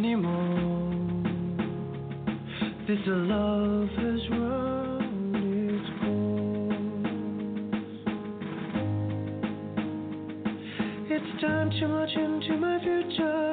anymore. This love has run its course. It's time to march into my future.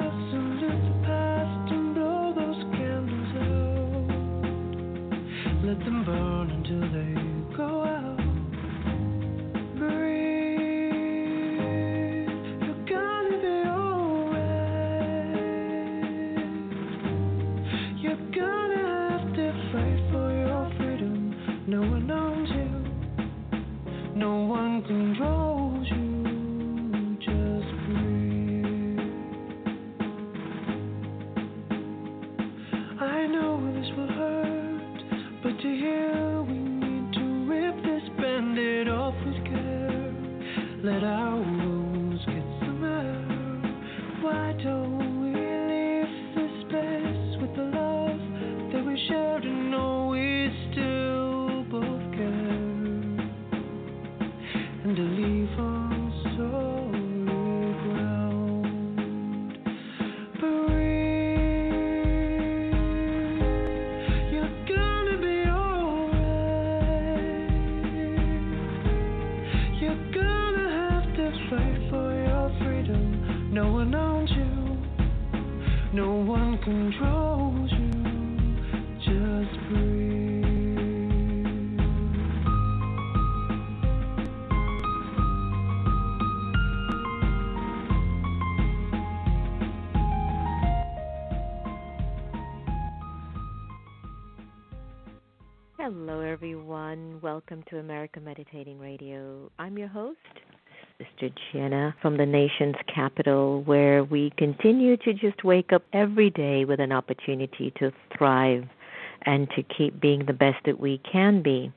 Welcome to America Meditating Radio. I'm your host, Sister Jenna from the nation's capital, where we continue to just wake up every day with an opportunity to thrive and to keep being the best that we can be.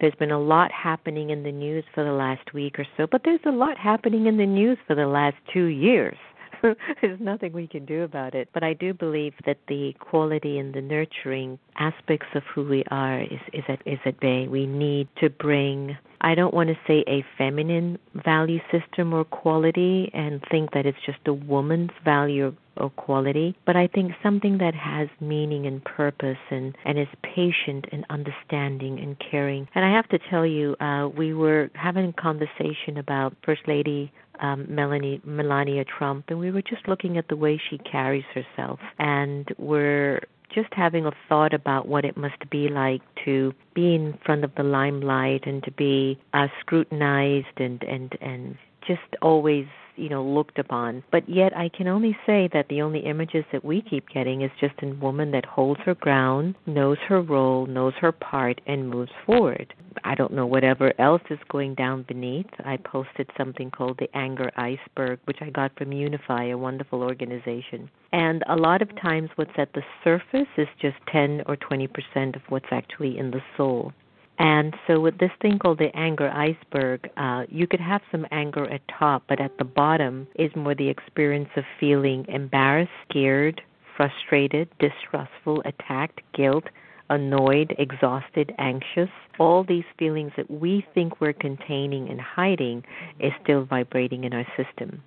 There's been a lot happening in the news for the last week or so, but there's a lot happening in the news for the last two years. There's nothing we can do about it. But I do believe that the quality and the nurturing aspects of who we are is, is at is at bay. We need to bring I don't want to say a feminine value system or quality and think that it's just a woman's value or quality, but I think something that has meaning and purpose and, and is patient and understanding and caring. And I have to tell you, uh, we were having a conversation about First Lady um, Melanie Melania Trump, and we were just looking at the way she carries herself, and we're just having a thought about what it must be like to be in front of the limelight and to be uh, scrutinized and and and just always you know looked upon. But yet i can only say that the only images that we keep getting is just a woman that holds her ground knows her role knows her part and moves forward. I don't know whatever else is going down beneath. I posted something called the anger iceberg which i got from unify a wonderful organization. And a lot of times what's at the surface is just 10 or 20% of what's actually in the soul And so, with this thing called the anger iceberg, uh, you could have some anger at top, but at the bottom is more the experience of feeling embarrassed, scared, frustrated, distrustful, attacked, guilt, annoyed, exhausted, anxious. All these feelings that we think we're containing and hiding is still vibrating in our system.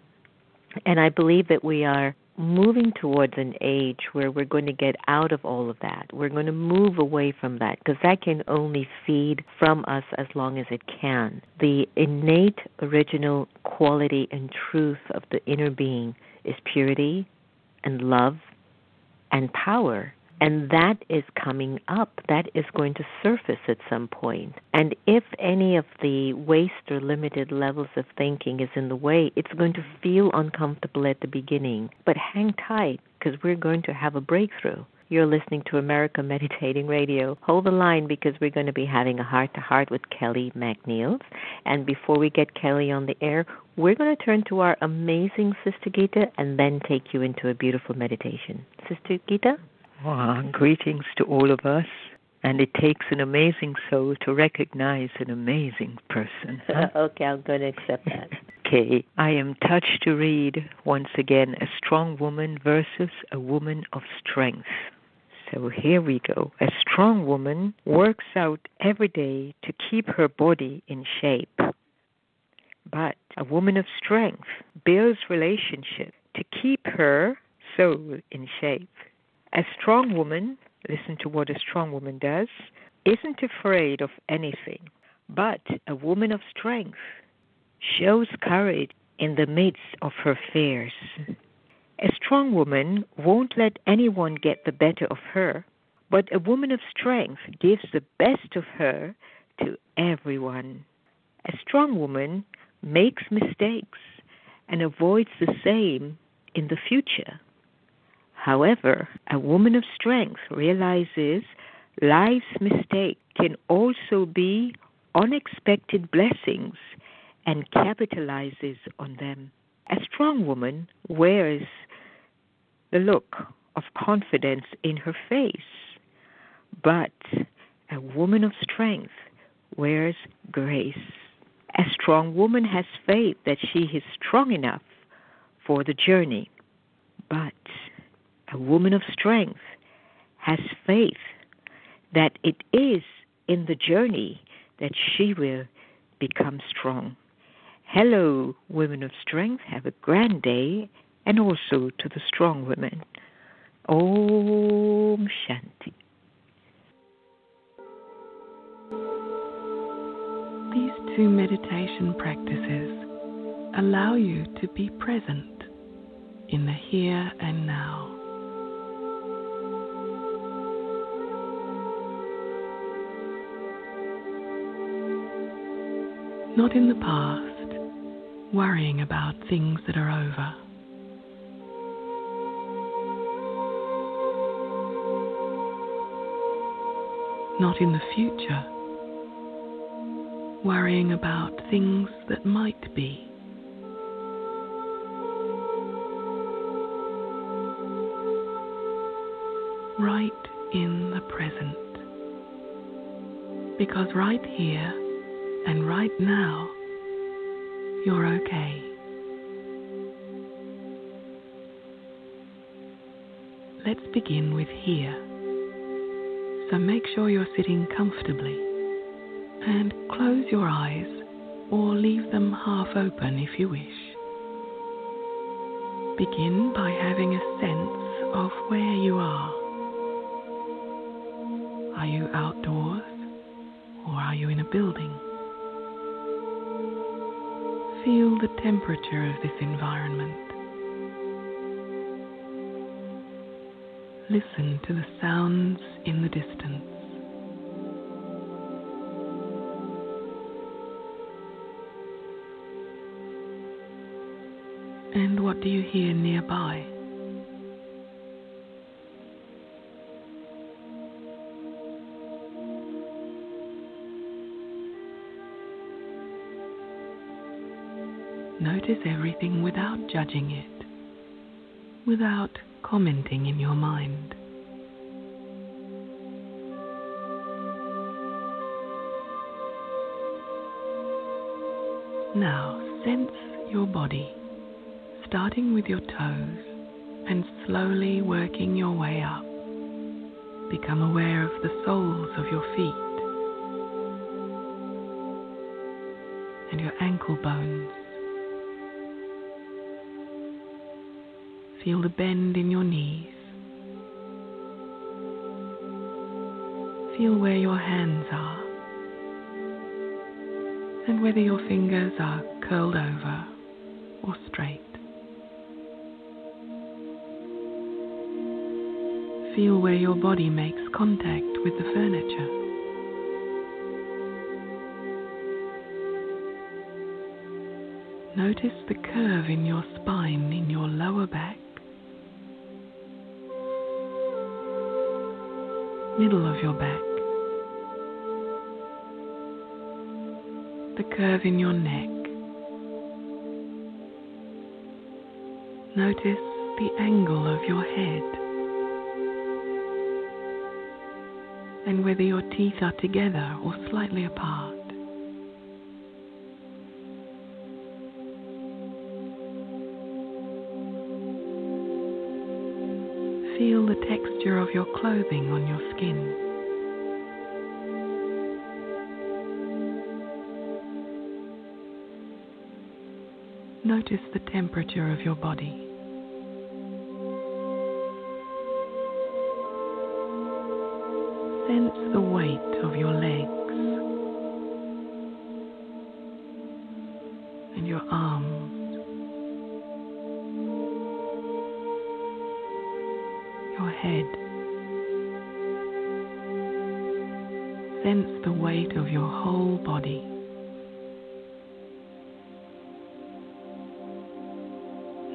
And I believe that we are moving towards an age where we're going to get out of all of that. We're going to move away from that because that can only feed from us as long as it can. The innate original quality and truth of the inner being is purity and love and power. And that is coming up. That is going to surface at some point. And if any of the waste or limited levels of thinking is in the way, it's going to feel uncomfortable at the beginning. But hang tight because we're going to have a breakthrough. You're listening to America Meditating Radio. Hold the line because we're going to be having a heart to heart with Kelly McNelis. And before we get Kelly on the air, we're going to turn to our amazing Sister Gita and then take you into a beautiful meditation. Sister Gita? Well, greetings to all of us. And it takes an amazing soul to recognize an amazing person. Okay, I'm going to accept that. okay, I am touched to read once again a strong woman versus a woman of strength. So here we go. A strong woman works out every day to keep her body in shape. But a woman of strength builds relationships to keep her soul in shape. A strong woman, listen to what a strong woman does, isn't afraid of anything, but a woman of strength shows courage in the midst of her fears. A strong woman won't let anyone get the better of her, but a woman of strength gives the best of her to everyone. A strong woman makes mistakes and avoids the same in the future. However, a woman of strength realizes life's mistake can also be unexpected blessings and capitalizes on them. A strong woman wears the look of confidence in her face, but a woman of strength wears grace. A strong woman has faith that she is strong enough for the journey, but a woman of strength has faith that it is in the journey that she will become strong. Hello, women of strength. Have a grand day, and also to the strong women. Om Shanti. These two meditation practices allow you to be present in the here and now. Not in the past, worrying about things that are over. Not in the future, worrying about things that might be. Right in the present. Because right here, and right now, you're okay. Let's begin with here. So make sure you're sitting comfortably and close your eyes or leave them half open if you wish. Begin by having a sense of where you are. Are you outdoors or are you in a building? Feel the temperature of this environment. Listen to the sounds in the distance. And what do you hear nearby? notice everything without judging it, without commenting in your mind. Now sense your body, starting with your toes and slowly working your way up. Become aware of the soles of your feet and your ankle bones. Feel the bend in your knees. Feel where your hands are and whether your fingers are curled over or straight. Feel where your body makes contact with the furniture. Notice the curve in your spine in your lower back, middle of your back, the curve in your neck. Notice the angle of your head and whether your teeth are together or slightly apart. Texture of your clothing on your skin. Notice the temperature of your body.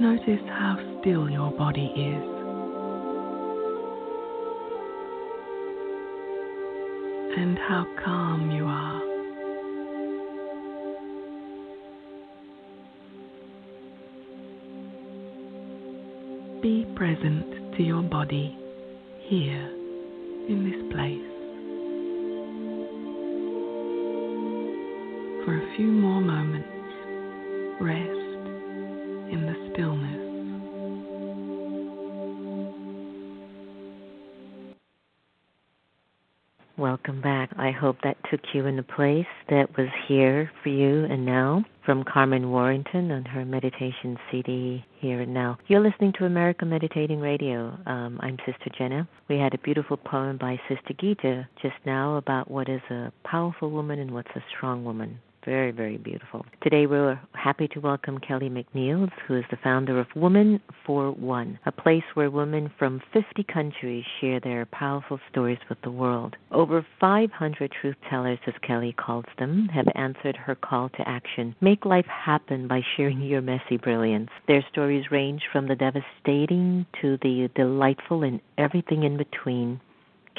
Notice how still your body is. And how calm you are. Be present to your body here in this place. For a few more moments, rest hope that took you in a place that was here for you and now. From Carmen Warrington on her meditation CD, Here and Now. You're listening to America Meditating Radio. Um, I'm Sister Jenna. We had a beautiful poem by Sister Gita just now about what is a powerful woman and what's a strong woman. Very, very beautiful. Today we're happy to welcome Kelly McNelis, who is the founder of Woman for One, a place where women from 50 countries share their powerful stories with the world. Over 500 truth tellers, as Kelly calls them, have answered her call to action. Make life happen by sharing your messy brilliance. Their stories range from the devastating to the delightful and everything in between.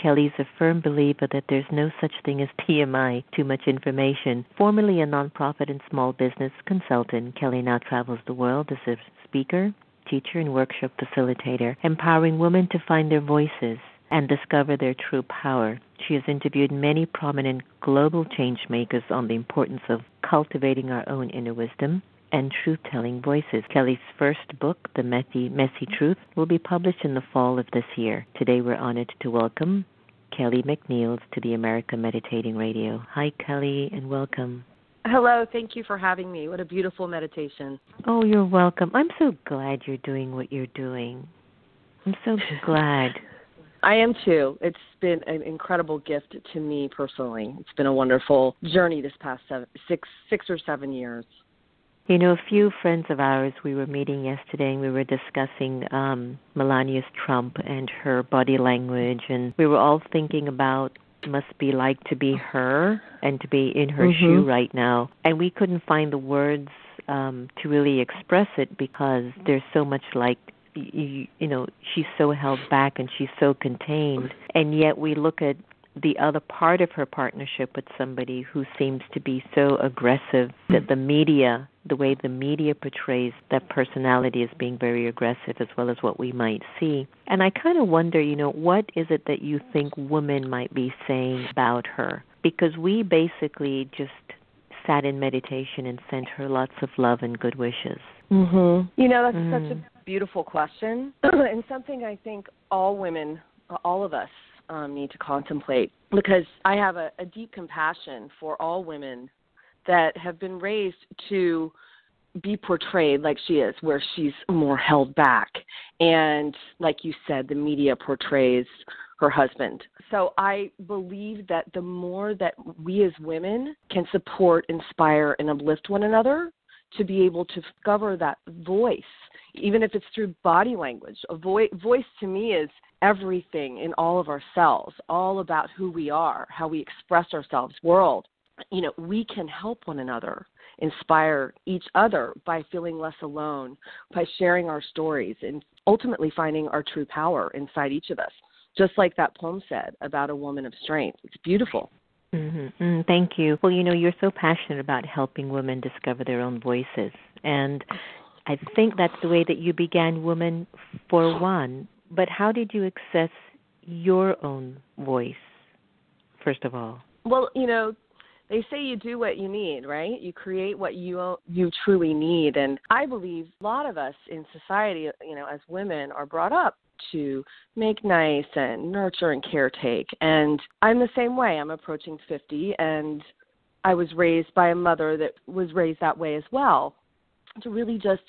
Kelly's a firm believer that there's no such thing as TMI, too much information. Formerly a nonprofit and small business consultant, Kelly now travels the world as a speaker, teacher, and workshop facilitator, empowering women to find their voices and discover their true power. She has interviewed many prominent global change makers on the importance of cultivating our own inner wisdom and truth telling voices. Kelly's first book, The Messy, Messy Truth, will be published in the fall of this year. Today we're honored to welcome Kelly McNelis to the America Meditating Radio. Hi, Kelly, and welcome. Hello, thank you for having me. What a beautiful meditation. Oh, you're welcome. I'm so glad you're doing what you're doing. I'm so glad. I am too. It's been an incredible gift to me personally. It's been a wonderful journey this past seven, six, six or seven years. You know, a few friends of ours, we were meeting yesterday and we were discussing um, Melania's Trump and her body language, and we were all thinking about must be like to be her and to be in her Mhm. shoe right now. And we couldn't find the words um, to really express it because there's so much like you, you know she's so held back and she's so contained, and yet we look at the other part of her partnership with somebody who seems to be so aggressive that the media the way the media portrays that personality as being very aggressive as well as what we might see and i kind of wonder you know what is it that you think women might be saying about her because we basically just sat in meditation and sent her lots of love and good wishes? Mhm. You know, that's mm. such a beautiful question and something I think all women, all of us um, need to contemplate because I have a, a deep compassion for all women that have been raised to be portrayed like she is, where she's more held back. And like you said, the media portrays her husband. So I believe that the more that we as women can support, inspire, and uplift one another to be able to discover that voice, even if it's through body language. A vo- voice to me is everything in all of ourselves, all about who we are, how we express ourselves, world. You know, we can help one another inspire each other by feeling less alone, by sharing our stories, and ultimately finding our true power inside each of us. Just like that poem said about a woman of strength. It's beautiful. Mm-hmm. Mm, thank you. Well, you know, you're so passionate about helping women discover their own voices. And I think that's the way that you began Woman for One. But how did you access your own voice, first of all? Well, you know, they say you do what you need, right? You create what you you truly need, and I believe a lot of us in society, you know, as women, are brought up to make nice and nurture and caretake. And I'm the same way. I'm approaching 50, and I was raised by a mother that was raised that way as well, to really just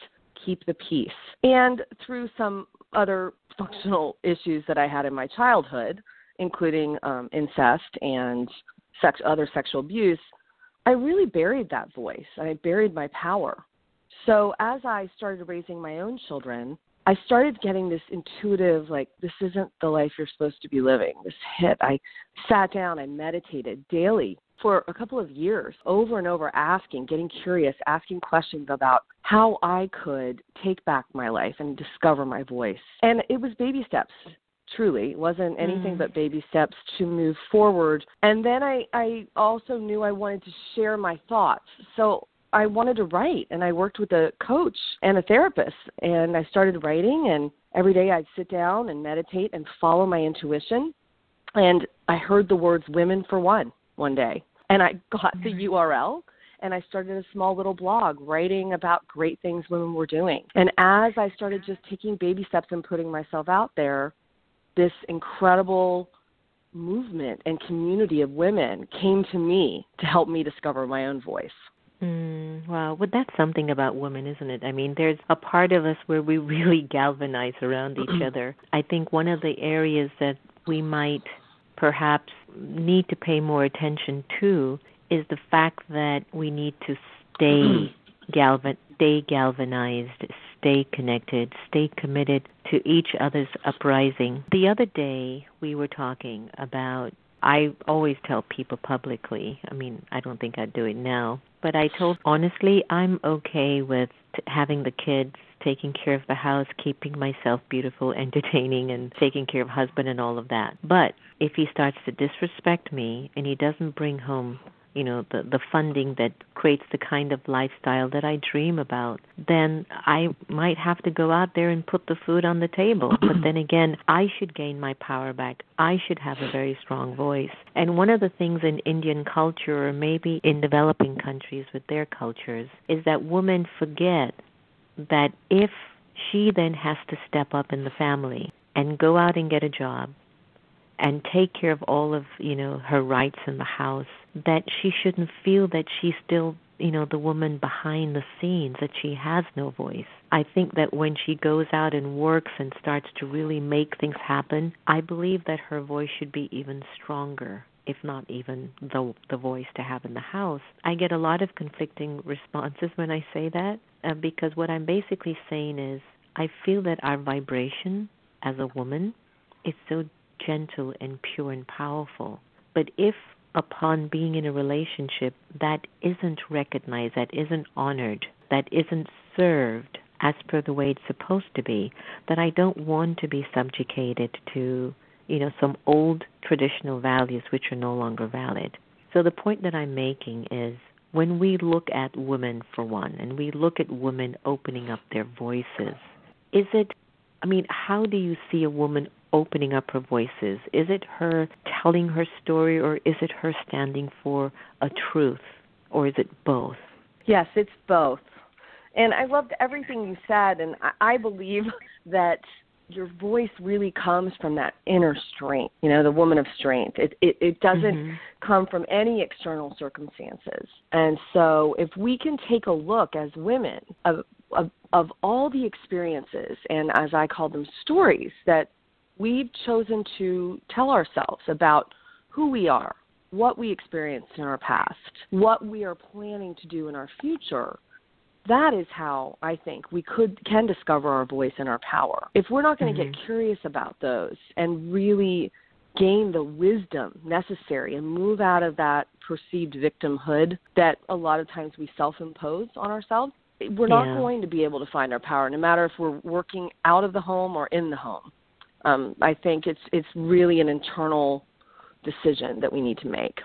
keep the peace. And through some other functional issues that I had in my childhood, including um, incest and sex, other sexual abuse, I really buried that voice. I buried my power. So as I started raising my own children, I started getting this intuitive, like, this isn't the life you're supposed to be living. This hit. I sat down, I meditated daily for a couple of years, over and over, asking, getting curious, asking questions about how I could take back my life and discover my voice. And it was baby steps truly it wasn't anything mm. but baby steps to move forward. And then i i also knew i wanted to share my thoughts. So i wanted to write and i worked with a coach and a therapist and i started writing and every day i'd sit down and meditate and follow my intuition. And i heard the words women for one one day. And i got the url and I started a small little blog writing about great things women were doing. And as I started just taking baby steps and putting myself out there, this incredible movement and community of women came to me to help me discover my own voice. Mm, wow, well, that's something about women, isn't it? I mean, there's a part of us where we really galvanize around each other. I think one of the areas that we might perhaps need to pay more attention to is the fact that we need to stay galvan stay galvanized, stay connected, stay committed to each other's uprising. The other day, we were talking about. I always tell people publicly, I mean, I don't think I'd do it now, but I told honestly, I'm okay with having the kids, taking care of the house, keeping myself beautiful, entertaining, and taking care of husband and all of that. But if he starts to disrespect me and he doesn't bring home you know the the funding that creates the kind of lifestyle that I dream about, then I might have to go out there and put the food on the table. but then again, I should gain my power back. I should have a very strong voice. And one of the things in Indian culture or maybe in developing countries with their cultures is that women forget that if she then has to step up in the family and go out and get a job and take care of all of you know her rights in the house that she shouldn't feel that she's still you know the woman behind the scenes that she has no voice. I think that when she goes out and works and starts to really make things happen i believe that her voice should be even stronger if not even the the voice to have in the house. I get a lot of conflicting responses when i say that uh, because what i'm basically saying is i feel that our vibration as a woman is so gentle and pure and powerful. But if upon being in a relationship that isn't recognized, that isn't honored, that isn't served as per the way it's supposed to be, that I don't want to be subjugated to, you know, some old traditional values which are no longer valid. So the point that I'm making is when we look at women for one and we look at women opening up their voices, is it I mean, how do you see a woman opening up her voices? Is it her telling her story or is it her standing for a truth or is it both? Yes, it's both. And I loved everything you said, and I believe that your voice really comes from that inner strength, you know, the woman of strength. It it, it doesn't mm-hmm. come from any external circumstances. And so if we can take a look as women of, of of all the experiences and as I call them stories that we've chosen to tell ourselves about who we are, what we experienced in our past, what we are planning to do in our future, that is how I think we could can discover our voice and our power. If we're not going to mm-hmm. get curious about those and really gain the wisdom necessary and move out of that perceived victimhood that a lot of times we self-impose on ourselves, we're not yeah. going to be able to find our power no matter if we're working out of the home or in the home. Um, I think it's it's really an internal decision that we need to make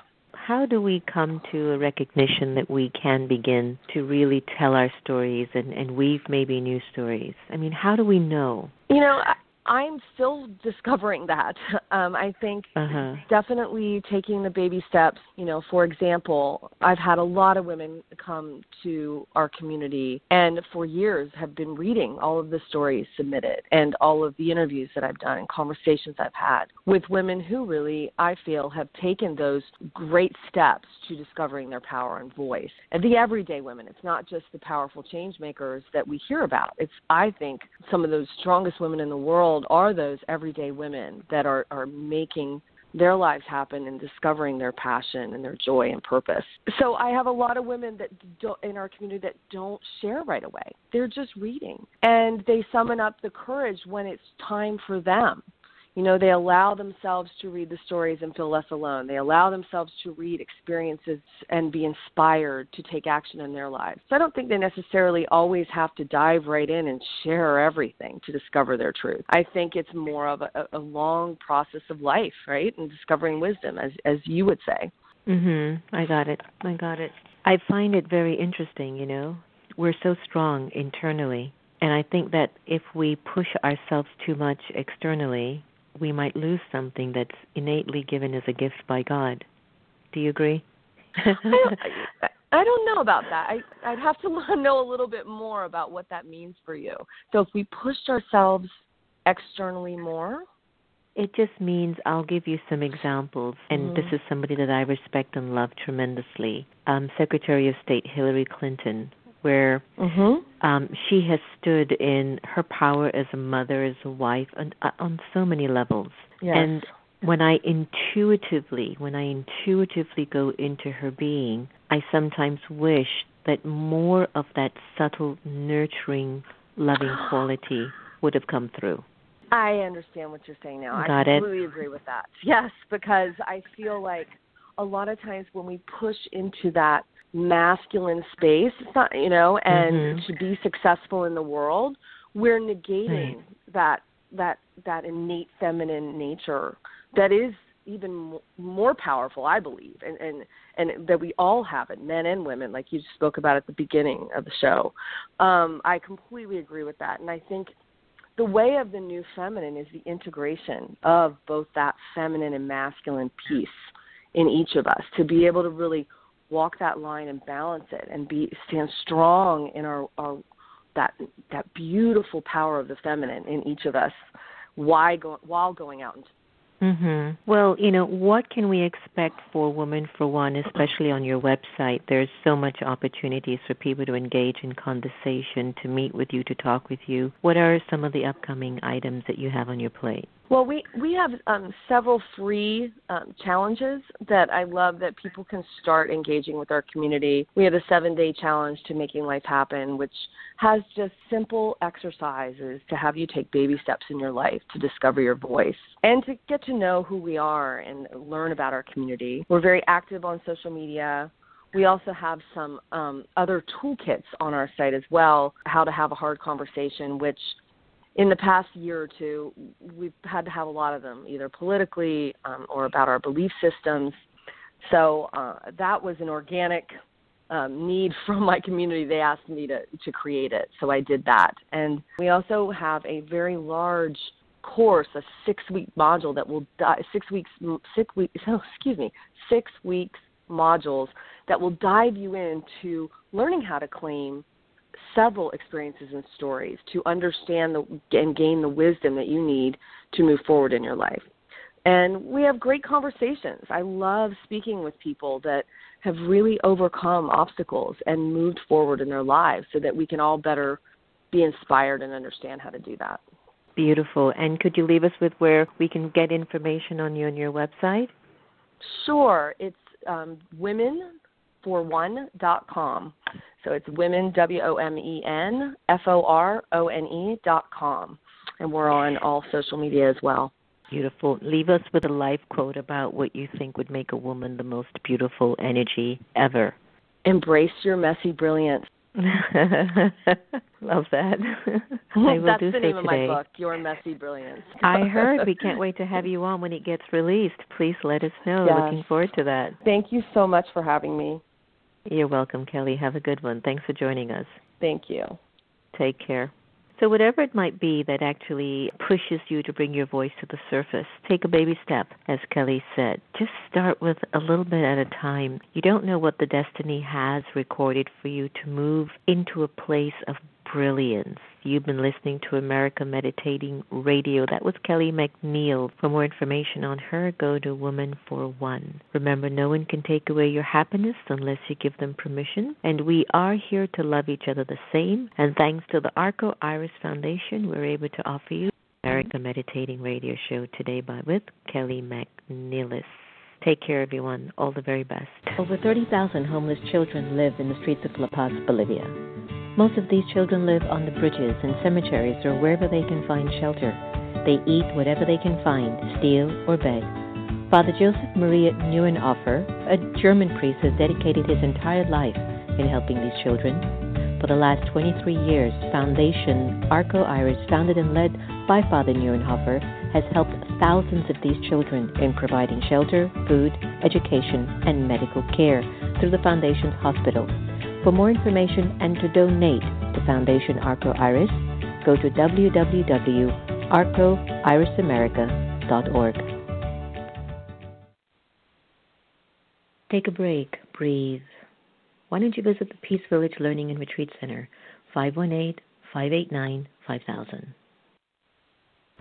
how do we come to a recognition that we can begin to really tell our stories and, and weave maybe new stories? I mean, how do we know? You know, I'm still discovering that. Um, I think uh-huh. definitely taking the baby steps. You know, for example, I've had a lot of women come to our community and for years have been reading all of the stories submitted and all of the interviews that I've done and conversations I've had with women who really, I feel, have taken those great steps to discovering their power and voice. And the everyday women, it's not just the powerful change makers that we hear about. It's, I think, some of those strongest women in the world world are those everyday women that are, are making their lives happen and discovering their passion and their joy and purpose. So I have a lot of women that in our community that don't share right away. They're just reading and they summon up the courage when it's time for them you know, they allow themselves to read the stories and feel less alone. They allow themselves to read experiences and be inspired to take action in their lives. So I don't think they necessarily always have to dive right in and share everything to discover their truth. I think it's more of a, a long process of life, right? And discovering wisdom, as as you would say. Mhm. I got it. I got it. I find it very interesting. You know, we're so strong internally, and I think that if we push ourselves too much externally, we might lose something that's innately given as a gift by God. Do you agree? I, don't, I don't know about that. I, I'd have to know a little bit more about what that means for you. So if we pushed ourselves externally more, it just means I'll give you some examples, and mm-hmm. this is somebody that I respect and love tremendously. Um, Secretary of State Hillary Clinton where mm-hmm. um, she has stood in her power as a mother, as a wife, on, uh, on so many levels. Yes. And when I intuitively, when I intuitively go into her being, I sometimes wish that more of that subtle, nurturing, loving quality would have come through. I understand what you're saying now. Got I completely it? agree with that. Yes, because I feel like a lot of times when we push into that masculine space it's not you know and mm-hmm. to be successful in the world we're negating right. that that that innate feminine nature that is even more powerful i believe and and and that we all have it men and women like you spoke about at the beginning of the show um i completely agree with that and i think the way of the new feminine is the integration of both that feminine and masculine piece in each of us to be able to really walk that line and balance it and be stand strong in our, our that that beautiful power of the feminine in each of us why go, while going out into Mhm. Well, you know, what can we expect for Women for One, especially on your website? There's so much opportunities for people to engage in conversation, to meet with you, to talk with you. What are some of the upcoming items that you have on your plate? Well, we we have um, several free um, challenges that I love that people can start engaging with our community. We have a seven day challenge to making life happen, which has just simple exercises to have you take baby steps in your life to discover your voice and to get to know who we are and learn about our community. We're very active on social media. We also have some um, other toolkits on our site as well, how to have a hard conversation, which in the past year or two, we've had to have a lot of them, either politically um, or about our belief systems. So uh, that was an organic um, need from my community. They asked me to to create it, so I did that. And we also have a very large course, a six week module that will die, six weeks six weeks oh, excuse me six weeks modules that will dive you into learning how to claim several experiences and stories to understand the, and gain the wisdom that you need to move forward in your life. And we have great conversations. I love speaking with people that have really overcome obstacles and moved forward in their lives so that we can all better be inspired and understand how to do that. Beautiful. And could you leave us with where we can get information on you on your website? Sure. It's um, womenforone.com. So it's women, W O M E N F O R O N E dot com. And we're on all social media as well. Beautiful. Leave us with a life quote about what you think would make a woman the most beautiful energy ever. Embrace your messy brilliance. Love that. I will That's do the name so of today. my book, Your Messy Brilliance. I heard. We can't wait to have you on when it gets released. Please let us know. Yes. Looking forward to that. Thank you so much for having me. You're welcome, Kelly. Have a good one. Thanks for joining us. Thank you. Take care. So, whatever it might be that actually pushes you to bring your voice to the surface, take a baby step, as Kelly said. Just start with a little bit at a time. You don't know what the destiny has recorded for you to move into a place of brilliance. You've been listening to America Meditating Radio. That was Kelly McNeil. For more information on her, go to Woman for One. Remember, no one can take away your happiness unless you give them permission. And we are here to love each other the same. And thanks to the Arco Iris Foundation, we're able to offer you America Meditating Radio Show today by with Kelly McNelis. Take care, everyone. All the very best. Over 30,000 homeless children live in the streets of La Paz, Bolivia. Most of these children live on the bridges and cemeteries or wherever they can find shelter. They eat whatever they can find, steal or beg. Father Joseph Maria Neuenhofer, a German priest, has dedicated his entire life in helping these children. For the last 23 years, Foundation Arco Iris, founded and led by Father Neuenhofer, has helped thousands of these children in providing shelter, food, education, and medical care through the Foundation's hospital. For more information and to donate to Foundation Arco Iris, go to www.arcoirisamerica.org. Take a break, breathe. Why don't you visit the Peace Village Learning and Retreat Center, 518 589 5000.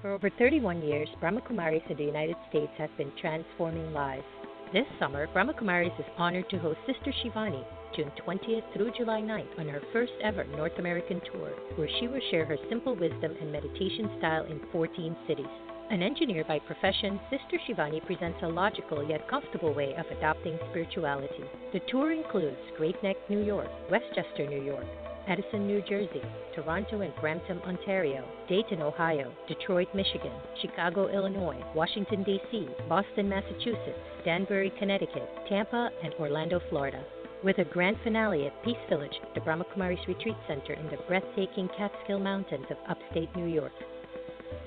For over 31 years, Brahma Kumaris in the United States have been transforming lives. This summer, Brahma Kumaris is honored to host Sister Shivani June 20th through July 9th on her first ever North American tour, where she will share her simple wisdom and meditation style in 14 cities. An engineer by profession, Sister Shivani presents a logical yet comfortable way of adopting spirituality. The tour includes Great Neck, New York, Westchester, New York, Edison, New Jersey, Toronto and Brampton, Ontario, Dayton, Ohio, Detroit, Michigan, Chicago, Illinois, Washington, D.C., Boston, Massachusetts, Danbury, Connecticut, Tampa, and Orlando, Florida. With a grand finale at Peace Village, the Brahmakumaris Retreat Center in the breathtaking Catskill Mountains of upstate New York.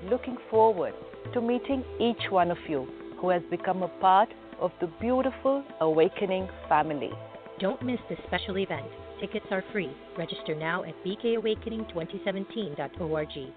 Looking forward to meeting each one of you who has become a part of the beautiful Awakening family. Don't miss this special event. Tickets are free. Register now at bkawakening2017.org.